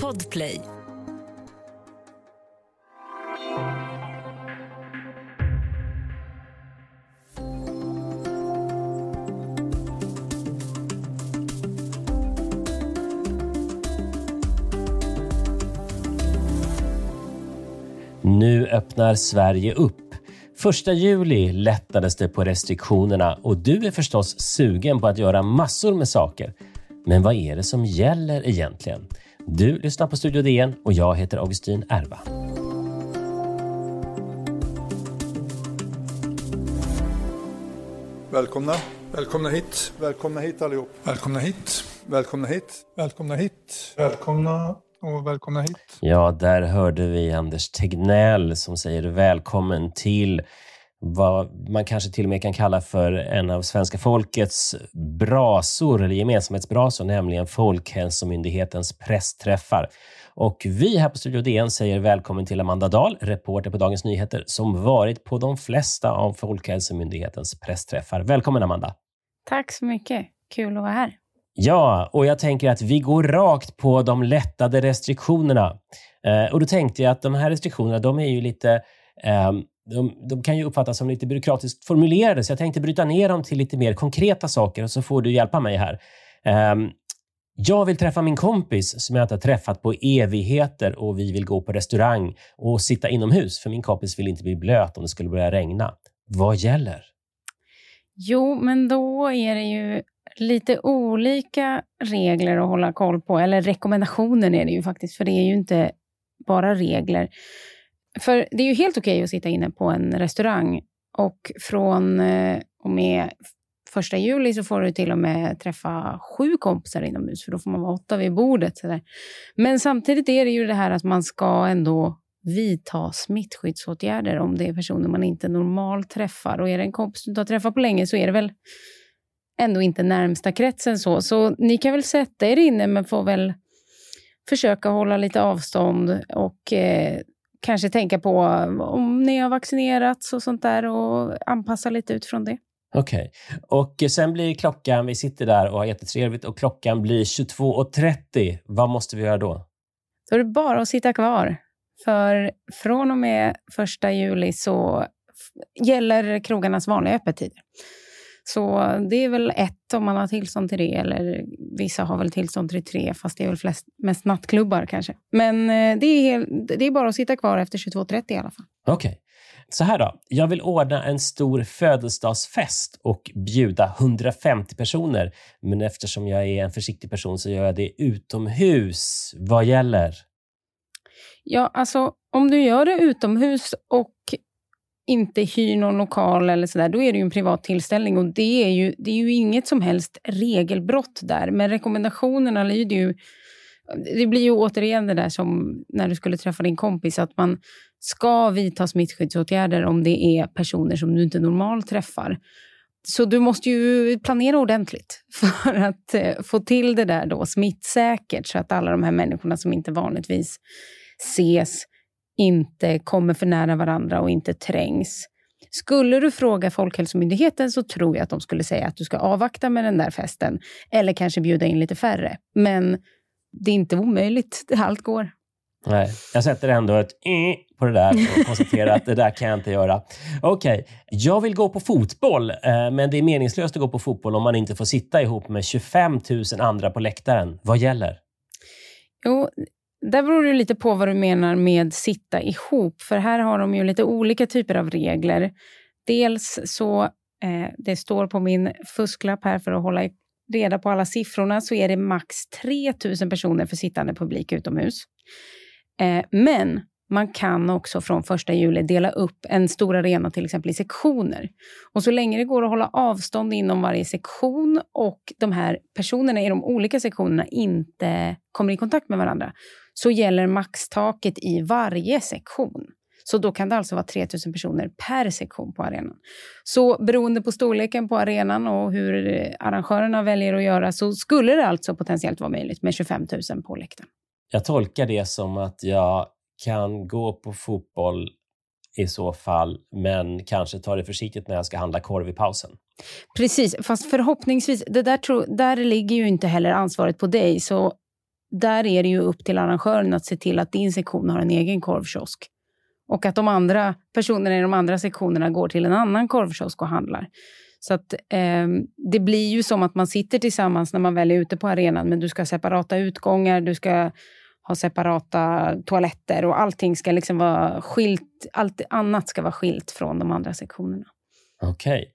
Podplay. Nu öppnar Sverige upp. Första juli lättades det på restriktionerna och du är förstås sugen på att göra massor med saker. Men vad är det som gäller egentligen? Du lyssnar på Studio DN och jag heter Augustin Erva. Välkomna. Välkomna hit. Välkomna hit allihop. Välkomna hit. Välkomna hit. Välkomna hit. Välkomna och välkomna hit. Ja, där hörde vi Anders Tegnell som säger välkommen till vad man kanske till och med kan kalla för en av svenska folkets brasor, eller gemensamhetsbrasor, nämligen Folkhälsomyndighetens pressträffar. Och vi här på Studio DN säger välkommen till Amanda Dahl, reporter på Dagens Nyheter, som varit på de flesta av Folkhälsomyndighetens pressträffar. Välkommen Amanda! Tack så mycket. Kul att vara här. Ja, och jag tänker att vi går rakt på de lättade restriktionerna. Eh, och då tänkte jag att de här restriktionerna, de är ju lite Ehm, de, de, kan ju uppfattas som lite byråkratiskt formulerade, så jag tänkte bryta ner dem till lite mer konkreta saker och så får du hjälpa mig här. Ehm, jag vill träffa min kompis som jag inte har träffat på evigheter och vi vill gå på restaurang och sitta inomhus, för min kompis vill inte bli blöt om det skulle börja regna. Vad gäller? Jo, men då är det ju lite olika regler att hålla koll på, eller rekommendationer är det ju faktiskt, för det är ju inte bara regler. För det är ju helt okej okay att sitta inne på en restaurang och från eh, och med första juli så får du till och med träffa sju kompisar inomhus, för då får man vara åtta vid bordet. Så där. Men samtidigt är det ju det här att man ska ändå vidta smittskyddsåtgärder om det är personer man inte normalt träffar. Och är det en kompis du inte har träffat på länge så är det väl ändå inte närmsta kretsen så. Så ni kan väl sätta er inne men får väl försöka hålla lite avstånd och eh, kanske tänka på om ni har vaccinerats och sånt där och anpassa lite utifrån det. Okej. Okay. Och sen blir klockan, vi sitter där och har jättetrevligt och klockan blir 22.30. Vad måste vi göra då? Då är det bara att sitta kvar. För från och med första juli så gäller krogarnas vanliga öppettider. Så det är väl ett om man har tillstånd till det, eller vissa har väl tillstånd till tre, fast det är väl flest, mest nattklubbar kanske. Men eh, det är, helt, det är bara att sitta kvar efter 22.30 i alla fall. Okej. Okay. Så här då. Jag vill ordna en stor födelsedagsfest och bjuda 150 personer. Men eftersom jag är en försiktig person så gör jag det utomhus. Vad gäller? Ja, alltså om du gör det utomhus och inte hyr någon lokal eller sådär, då är det ju en privat tillställning och det är ju, det är ju inget som helst regelbrott där. Men rekommendationerna lyder ju... Det blir ju återigen det där som när du skulle träffa din kompis, att man ska vidta smittskyddsåtgärder om det är personer som du inte normalt träffar. Så du måste ju planera ordentligt för att eh, få till det där då smittsäkert så att alla de här människorna som inte vanligtvis ses inte kommer för nära varandra och inte trängs. Skulle du fråga Folkhälsomyndigheten så tror jag att de skulle säga att du ska avvakta med den där festen eller kanske bjuda in lite färre. Men det är inte omöjligt. Allt går. Nej, jag sätter ändå ett i på det där och konstaterar att det där kan jag inte göra. Okej, okay. jag vill gå på fotboll, eh, men det är meningslöst att gå på fotboll om man inte får sitta ihop med 25 000 andra på läktaren. Vad gäller? Jo, där beror det lite på vad du menar med sitta ihop. För här har de ju lite olika typer av regler. Dels så, eh, det står på min fusklapp här för att hålla reda på alla siffrorna, så är det max 3 000 personer för sittande publik utomhus. Eh, men man kan också från 1 juli dela upp en stor arena till exempel i sektioner. Och så länge det går att hålla avstånd inom varje sektion och de här personerna i de olika sektionerna inte kommer i kontakt med varandra så gäller maxtaket i varje sektion. Så då kan det alltså vara 3 000 personer per sektion på arenan. Så beroende på storleken på arenan och hur arrangörerna väljer att göra så skulle det alltså potentiellt vara möjligt med 25 000 på läktaren. Jag tolkar det som att jag kan gå på fotboll i så fall, men kanske ta det försiktigt när jag ska handla korv i pausen. Precis, fast förhoppningsvis, det där, tro, där ligger ju inte heller ansvaret på dig. Så där är det ju upp till arrangören att se till att din sektion har en egen korvkiosk. Och att de andra personerna i de andra sektionerna går till en annan korvkiosk och handlar. Så att, eh, det blir ju som att man sitter tillsammans när man väl är ute på arenan, men du ska ha separata utgångar, du ska ha separata toaletter och allting ska liksom vara skilt. Allt annat ska vara skilt från de andra sektionerna. Okej. Okay.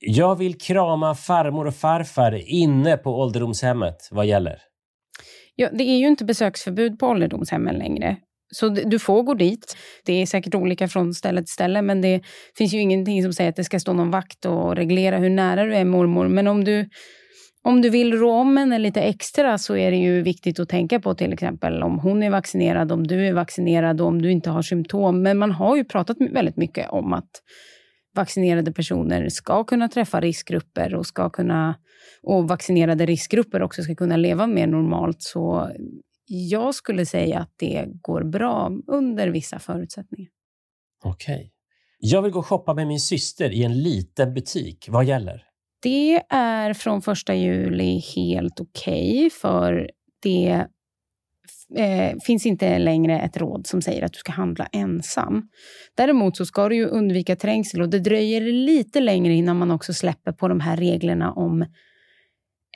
Jag vill krama farmor och farfar inne på ålderdomshemmet. Vad gäller? Ja, det är ju inte besöksförbud på ålderdomshemmen längre. Så du får gå dit. Det är säkert olika från ställe till ställe men det finns ju ingenting som säger att det ska stå någon vakt och reglera hur nära du är mormor. Men om du, om du vill rå om henne lite extra så är det ju viktigt att tänka på till exempel om hon är vaccinerad, om du är vaccinerad och om du inte har symptom. Men man har ju pratat väldigt mycket om att vaccinerade personer ska kunna träffa riskgrupper och ska kunna och vaccinerade riskgrupper också ska kunna leva mer normalt. Så jag skulle säga att det går bra under vissa förutsättningar. Okej. Okay. Jag vill gå och shoppa med min syster i en liten butik. Vad gäller? Det är från första juli helt okej, okay, för det eh, finns inte längre ett råd som säger att du ska handla ensam. Däremot så ska du ju undvika trängsel och det dröjer lite längre innan man också släpper på de här reglerna om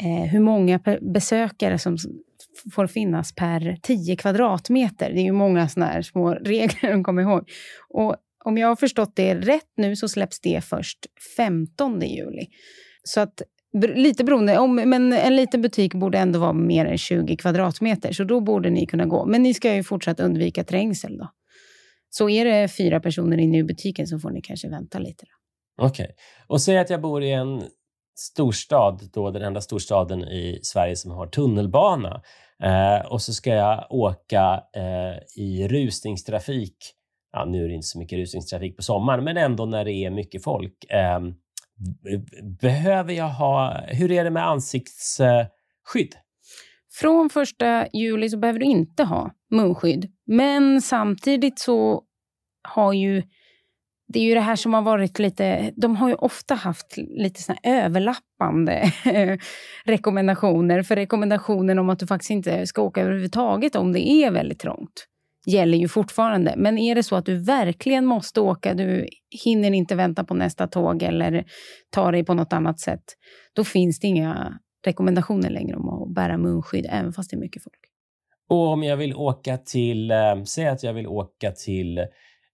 eh, hur många besökare som får finnas per 10 kvadratmeter. Det är ju många såna här små regler att komma ihåg. Och om jag har förstått det rätt nu så släpps det först 15 juli. Så att Lite beroende, om, men en liten butik borde ändå vara mer än 20 kvadratmeter, så då borde ni kunna gå. Men ni ska ju fortsatt undvika trängsel. Då. Så är det fyra personer inne i butiken så får ni kanske vänta lite. Okej. Okay. Och säg att jag bor i en storstad, då den enda storstaden i Sverige som har tunnelbana. Eh, och så ska jag åka eh, i rusningstrafik. Ja, nu är det inte så mycket rusningstrafik på sommaren, men ändå när det är mycket folk. Eh, behöver jag ha... Hur är det med ansiktsskydd? Från första juli så behöver du inte ha munskydd. Men samtidigt så har ju det är ju det här som har varit lite... De har ju ofta haft lite såna överlappande rekommendationer. För rekommendationen om att du faktiskt inte ska åka överhuvudtaget om det är väldigt trångt gäller ju fortfarande. Men är det så att du verkligen måste åka, du hinner inte vänta på nästa tåg eller ta dig på något annat sätt, då finns det inga rekommendationer längre om att bära munskydd, även fast det är mycket folk. Och om jag vill åka till, eh, säg att jag vill åka till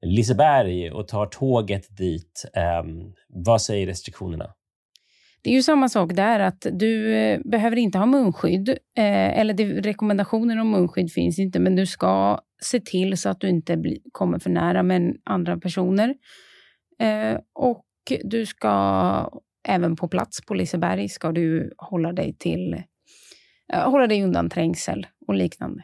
Liseberg och tar tåget dit. Eh, vad säger restriktionerna? Det är ju samma sak där, att du eh, behöver inte ha munskydd. Eh, eller det, rekommendationer om munskydd finns inte, men du ska se till så att du inte bli, kommer för nära med andra personer. Eh, och du ska även på plats på Liseberg ska du hålla dig till eh, hålla dig undan trängsel och liknande.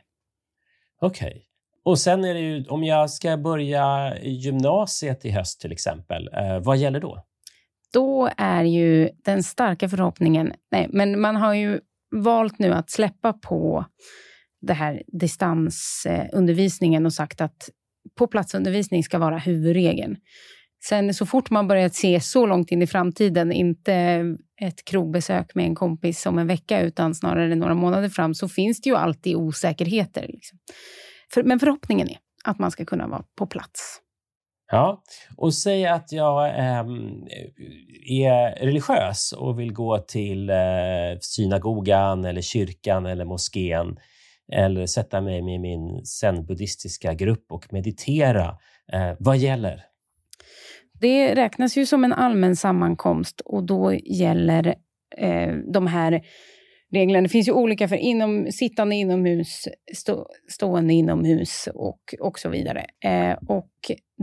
Okej. Okay. Och sen är det ju, om jag ska börja gymnasiet i höst till exempel, eh, vad gäller då? Då är ju den starka förhoppningen... Nej, men man har ju valt nu att släppa på det här distansundervisningen och sagt att på platsundervisning ska vara huvudregeln. Sen så fort man börjat se så långt in i framtiden, inte ett krogbesök med en kompis om en vecka utan snarare några månader fram, så finns det ju alltid osäkerheter. Liksom. För, men förhoppningen är att man ska kunna vara på plats. Ja, och säg att jag eh, är religiös och vill gå till eh, synagogan eller kyrkan eller moskén eller sätta mig med min zen-buddhistiska grupp och meditera. Eh, vad gäller? Det räknas ju som en allmän sammankomst och då gäller eh, de här reglerna. Det finns ju olika för inom, sittande inomhus, stå, stående inomhus och, och så vidare. Eh, och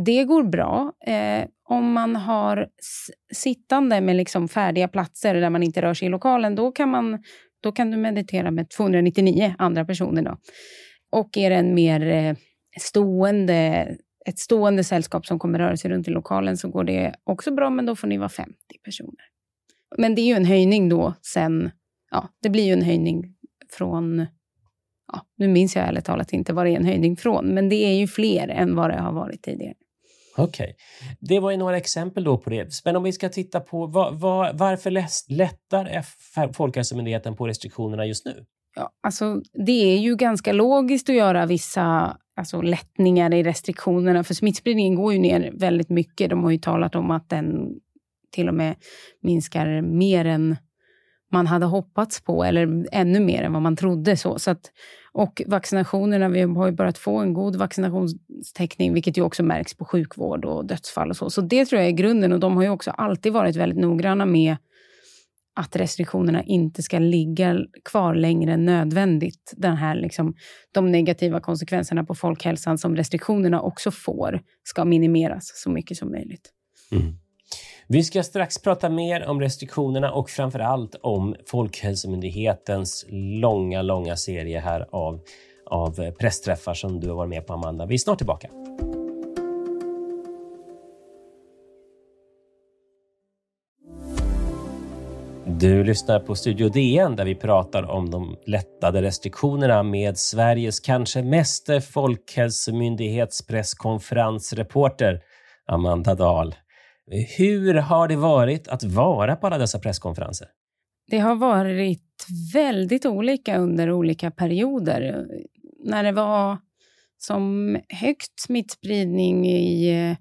det går bra. Eh, om man har sittande med liksom färdiga platser där man inte rör sig i lokalen, då kan man då kan du meditera med 299 andra personer. Då. Och är det en mer eh, stående, ett stående sällskap som kommer röra sig runt i lokalen så går det också bra, men då får ni vara 50 personer. Men det är ju en höjning då sen, ja, det blir ju en höjning från, ja, nu minns jag ärligt talat inte vad det är en höjning från, men det är ju fler än vad det har varit tidigare. Okej. Okay. Det var ju några exempel då på det. Men om vi ska titta på var, var, varför lättar Folkhälsomyndigheten på restriktionerna just nu? Ja, alltså, det är ju ganska logiskt att göra vissa alltså, lättningar i restriktionerna, för smittspridningen går ju ner väldigt mycket. De har ju talat om att den till och med minskar mer än man hade hoppats på, eller ännu mer än vad man trodde. Så. Så att, och vaccinationerna, vi har ju börjat få en god vaccinationstäckning, vilket ju också märks på sjukvård och dödsfall och så. Så det tror jag är grunden och de har ju också alltid varit väldigt noggranna med att restriktionerna inte ska ligga kvar längre än nödvändigt. Den här, liksom, de negativa konsekvenserna på folkhälsan som restriktionerna också får ska minimeras så mycket som möjligt. Mm. Vi ska strax prata mer om restriktionerna och framför allt om Folkhälsomyndighetens långa, långa serie här av, av pressträffar som du har varit med på, Amanda. Vi är snart tillbaka. Du lyssnar på Studio DN där vi pratar om de lättade restriktionerna med Sveriges kanske meste folkhälsomyndighetspresskonferensreporter Amanda Dahl. Hur har det varit att vara på alla dessa presskonferenser? Det har varit väldigt olika under olika perioder. När det var som högt smittspridning i eh,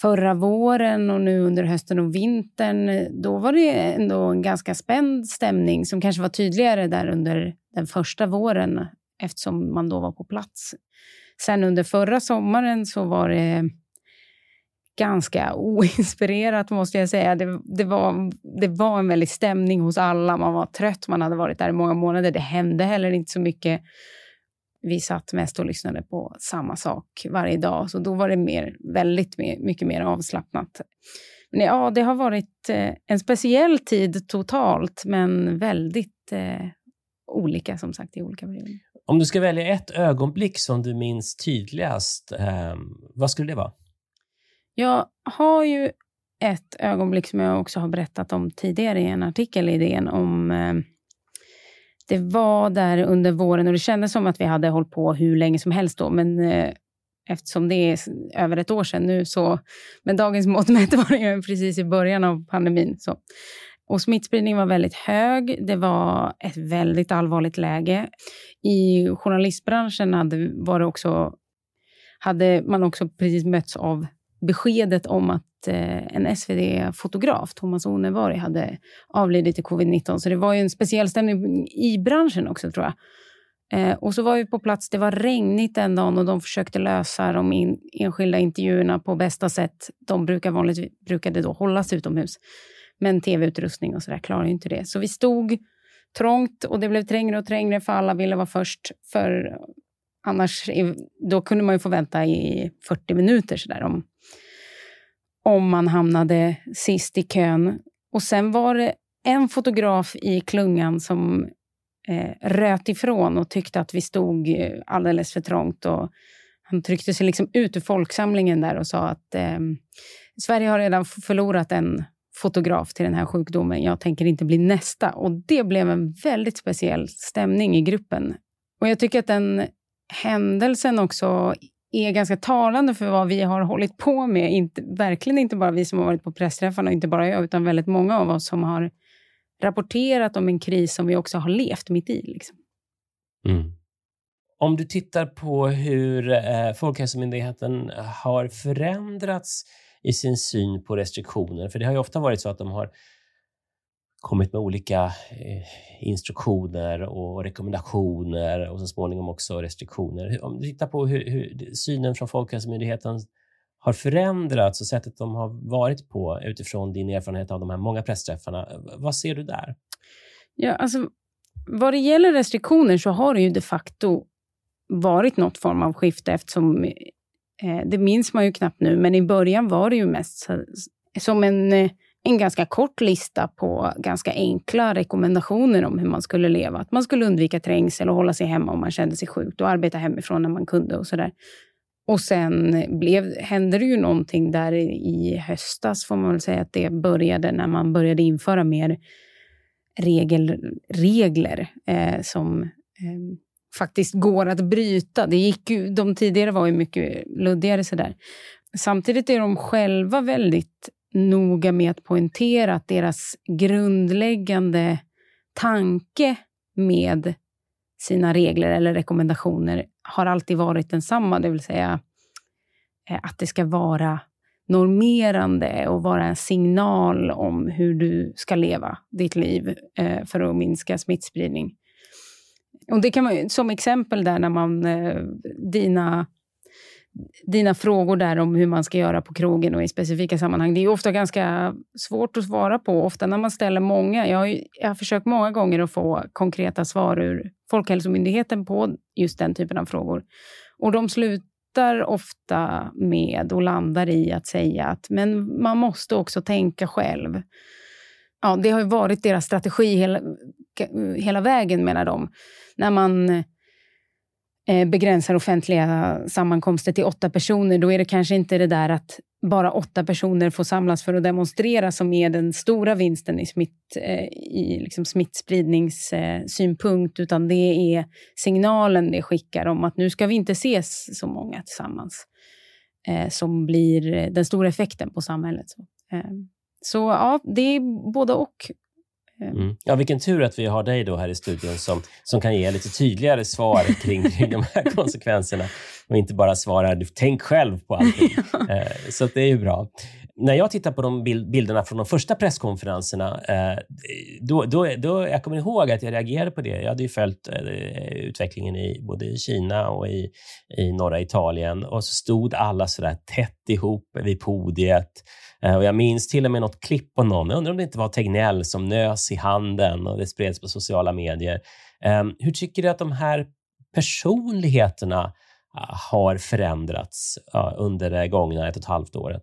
förra våren och nu under hösten och vintern, då var det ändå en ganska spänd stämning som kanske var tydligare där under den första våren eftersom man då var på plats. Sen under förra sommaren så var det ganska oinspirerat, måste jag säga. Det, det, var, det var en väldig stämning hos alla. Man var trött, man hade varit där i många månader. Det hände heller inte så mycket. Vi satt mest och lyssnade på samma sak varje dag, så då var det mer, väldigt mycket mer avslappnat. Men ja, det har varit eh, en speciell tid totalt, men väldigt eh, olika som sagt i olika perioder. Om du ska välja ett ögonblick som du minns tydligast, eh, vad skulle det vara? Jag har ju ett ögonblick som jag också har berättat om tidigare i en artikel i DN om eh, det var där under våren och det kändes som att vi hade hållit på hur länge som helst då, men eh, eftersom det är över ett år sedan nu så med dagens mått mätt var det ju precis i början av pandemin. Så. Och smittspridningen var väldigt hög. Det var ett väldigt allvarligt läge. I journalistbranschen hade, var det också, hade man också precis mötts av beskedet om att eh, en SvD-fotograf, Thomas Onevari, hade avlidit i covid-19. Så det var ju en speciell stämning i branschen också, tror jag. Eh, och så var vi på plats. Det var regnigt den dagen och de försökte lösa de in, enskilda intervjuerna på bästa sätt. De brukar vanligt, brukade då hållas utomhus. Men tv-utrustning och så där klarar inte det. Så vi stod trångt och det blev trängre och trängre för alla ville vara först. För annars då kunde man ju få vänta i 40 minuter så där, om om man hamnade sist i kön. Och sen var det en fotograf i klungan som eh, röt ifrån och tyckte att vi stod eh, alldeles för trångt. Och han tryckte sig liksom ut ur folksamlingen där och sa att eh, Sverige har redan förlorat en fotograf till den här sjukdomen. Jag tänker inte bli nästa. Och Det blev en väldigt speciell stämning i gruppen. Och Jag tycker att den händelsen också är ganska talande för vad vi har hållit på med. Inte, verkligen inte bara vi som har varit på pressträffarna, inte bara jag, utan väldigt många av oss som har rapporterat om en kris som vi också har levt mitt i. Liksom. Mm. Om du tittar på hur eh, Folkhälsomyndigheten har förändrats i sin syn på restriktioner, för det har ju ofta varit så att de har kommit med olika eh, instruktioner och rekommendationer och så småningom också restriktioner. Om du tittar på hur, hur synen från Folkhälsomyndigheten har förändrats och sättet de har varit på utifrån din erfarenhet av de här många pressträffarna. Vad ser du där? Ja, alltså, vad det gäller restriktioner så har det ju de facto varit något form av skifte eftersom eh, det minns man ju knappt nu, men i början var det ju mest som en eh, en ganska kort lista på ganska enkla rekommendationer om hur man skulle leva. Att man skulle undvika trängsel och hålla sig hemma om man kände sig sjuk och arbeta hemifrån när man kunde och sådär. Och sen blev, hände det ju någonting där i höstas, får man väl säga att det började när man började införa mer regel, regler eh, som eh, faktiskt går att bryta. Det gick ju, de tidigare var ju mycket luddigare. Sådär. Samtidigt är de själva väldigt noga med att poängtera att deras grundläggande tanke med sina regler eller rekommendationer har alltid varit densamma, det vill säga eh, att det ska vara normerande och vara en signal om hur du ska leva ditt liv eh, för att minska smittspridning. Och det kan man, som exempel där när man, eh, dina, dina frågor där om hur man ska göra på krogen och i specifika sammanhang, det är ofta ganska svårt att svara på. Ofta när man ställer många, jag har, jag har försökt många gånger att få konkreta svar ur Folkhälsomyndigheten på just den typen av frågor. Och de slutar ofta med och landar i att säga att men man måste också tänka själv. Ja, det har varit deras strategi hela, hela vägen, menar de när man Eh, begränsar offentliga sammankomster till åtta personer, då är det kanske inte det där att bara åtta personer får samlas för att demonstrera som är den stora vinsten i, smitt, eh, i liksom smittspridningssynpunkt, utan det är signalen det skickar om att nu ska vi inte ses så många tillsammans, eh, som blir den stora effekten på samhället. Så, så ja, det är både och. Mm. mm. Ja, vilken tur att vi har dig då här i studion som, som kan ge lite tydligare svar kring, kring de här konsekvenserna och inte bara svara tänk själv på allting. Ja. Eh, så det är ju bra. När jag tittar på de bilderna från de första presskonferenserna, eh, då, då, då, jag kommer ihåg att jag reagerade på det. Jag hade ju följt eh, utvecklingen i både i Kina och i, i norra Italien och så stod alla så där tätt ihop vid podiet Eh, och jag minns till och med något klipp på någon, jag undrar om det inte var Tegnell som nös i handen och det spreds på sociala medier. Ehm, hur tycker du att de här personligheterna ah, har förändrats ah, under det gångna ett och ett halvt året?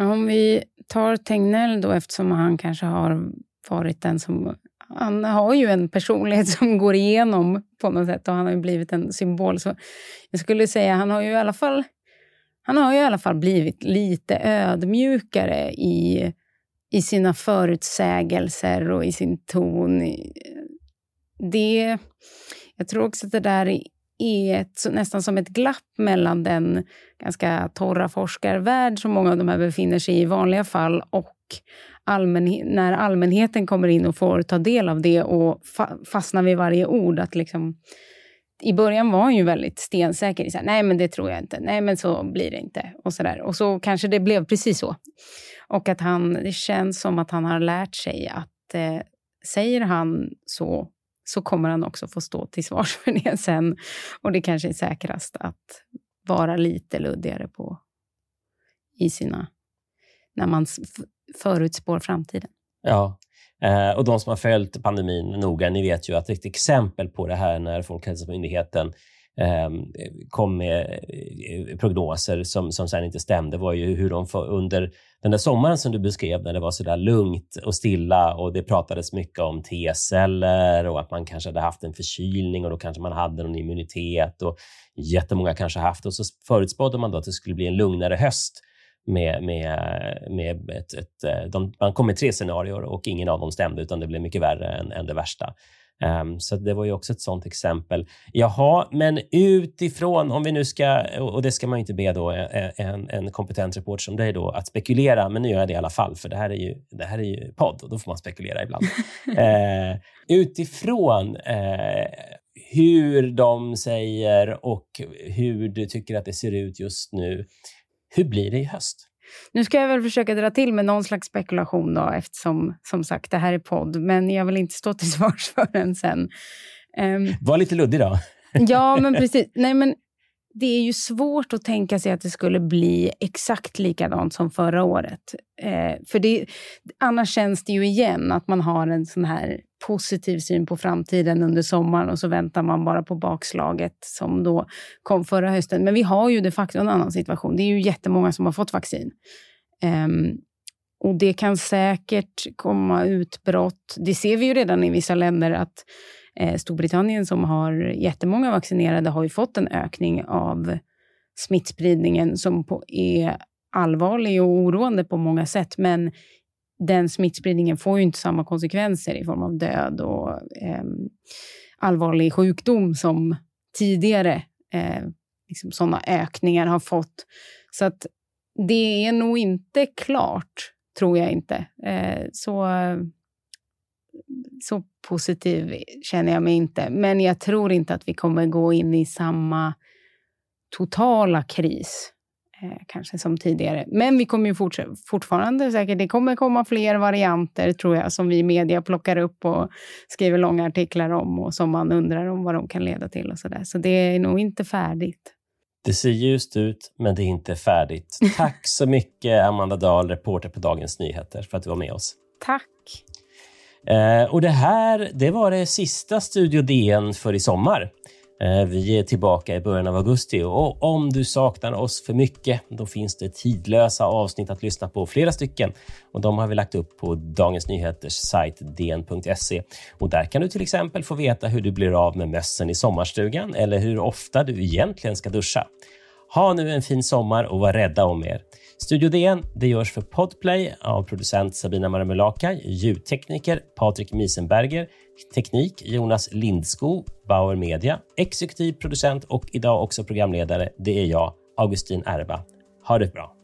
Om vi tar Tegnell då, eftersom han kanske har varit den som... Han har ju en personlighet som går igenom på något sätt och han har ju blivit en symbol. Så jag skulle säga han har ju i alla fall han har i alla fall blivit lite ödmjukare i, i sina förutsägelser och i sin ton. Det, jag tror också att det där är ett, nästan som ett glapp mellan den ganska torra forskarvärld som många av de här befinner sig i i vanliga fall och allmänhet, när allmänheten kommer in och får ta del av det och fa fastnar vid varje ord. Att liksom, i början var han ju väldigt stensäker. I så här, Nej, men det tror jag inte. Nej, men så blir det inte. Och så, där. och så kanske det blev precis så. Och att han, det känns som att han har lärt sig att eh, säger han så, så kommer han också få stå till svars för det sen. Och det kanske är säkrast att vara lite luddigare på i sina... När man förutspår framtiden. Ja, Eh, och de som har följt pandemin noga, ni vet ju att ett exempel på det här när Folkhälsomyndigheten eh, kom med eh, prognoser som, som sen inte stämde var ju hur de under den där sommaren som du beskrev, när det var så där lugnt och stilla och det pratades mycket om T-celler och att man kanske hade haft en förkylning och då kanske man hade någon immunitet och jättemånga kanske haft och så förutspådde man då att det skulle bli en lugnare höst med, med, med ett, ett, eh, de, man kom med tre scenarier och ingen av dem stämde, utan det blev mycket värre än, än det värsta. Um, så det var ju också ett sånt exempel. Jaha, men utifrån, om vi nu ska, och det ska man ju inte be då en, en kompetent reporter som dig då att spekulera, men nu gör jag det i alla fall, för det här är ju, det här är ju podd och då får man spekulera ibland. uh, utifrån uh, hur de säger och hur du tycker att det ser ut just nu, hur blir det i höst? Nu ska jag väl försöka dra till med någon slags spekulation då, eftersom som sagt det här är podd, men jag vill inte stå till svars för den sen. Um, Var lite luddig då. ja, men precis. Nej, men det är ju svårt att tänka sig att det skulle bli exakt likadant som förra året. Eh, för det, annars känns det ju igen att man har en sån här positiv syn på framtiden under sommaren och så väntar man bara på bakslaget som då kom förra hösten. Men vi har ju de facto en annan situation. Det är ju jättemånga som har fått vaccin. Um, och det kan säkert komma utbrott. Det ser vi ju redan i vissa länder att Eh, Storbritannien som har jättemånga vaccinerade har ju fått en ökning av smittspridningen som är allvarlig och oroande på många sätt. Men den smittspridningen får ju inte samma konsekvenser i form av död och eh, allvarlig sjukdom som tidigare eh, liksom sådana ökningar har fått. Så att det är nog inte klart, tror jag inte. Eh, så så positiv känner jag mig inte. Men jag tror inte att vi kommer gå in i samma totala kris eh, kanske som tidigare. Men vi kommer ju fortfarande säkert, det kommer komma fler varianter tror jag som vi i media plockar upp och skriver långa artiklar om och som man undrar om vad de kan leda till och så där. Så det är nog inte färdigt. Det ser ljust ut, men det är inte färdigt. Tack så mycket, Amanda Dahl, reporter på Dagens Nyheter, för att du var med oss. Tack. Eh, och det här, det var det sista Studio DN för i sommar. Eh, vi är tillbaka i början av augusti och om du saknar oss för mycket, då finns det tidlösa avsnitt att lyssna på, flera stycken. Och de har vi lagt upp på Dagens Nyheters sajt dn.se. Och där kan du till exempel få veta hur du blir av med mössen i sommarstugan eller hur ofta du egentligen ska duscha. Ha nu en fin sommar och var rädda om er. Studio DN det görs för Podplay av producent Sabina Marmelakai, ljudtekniker Patrik Miesenberger, teknik Jonas Lindskog, Bauer Media, exekutiv producent och idag också programledare, det är jag, Augustin Erba. Ha det bra!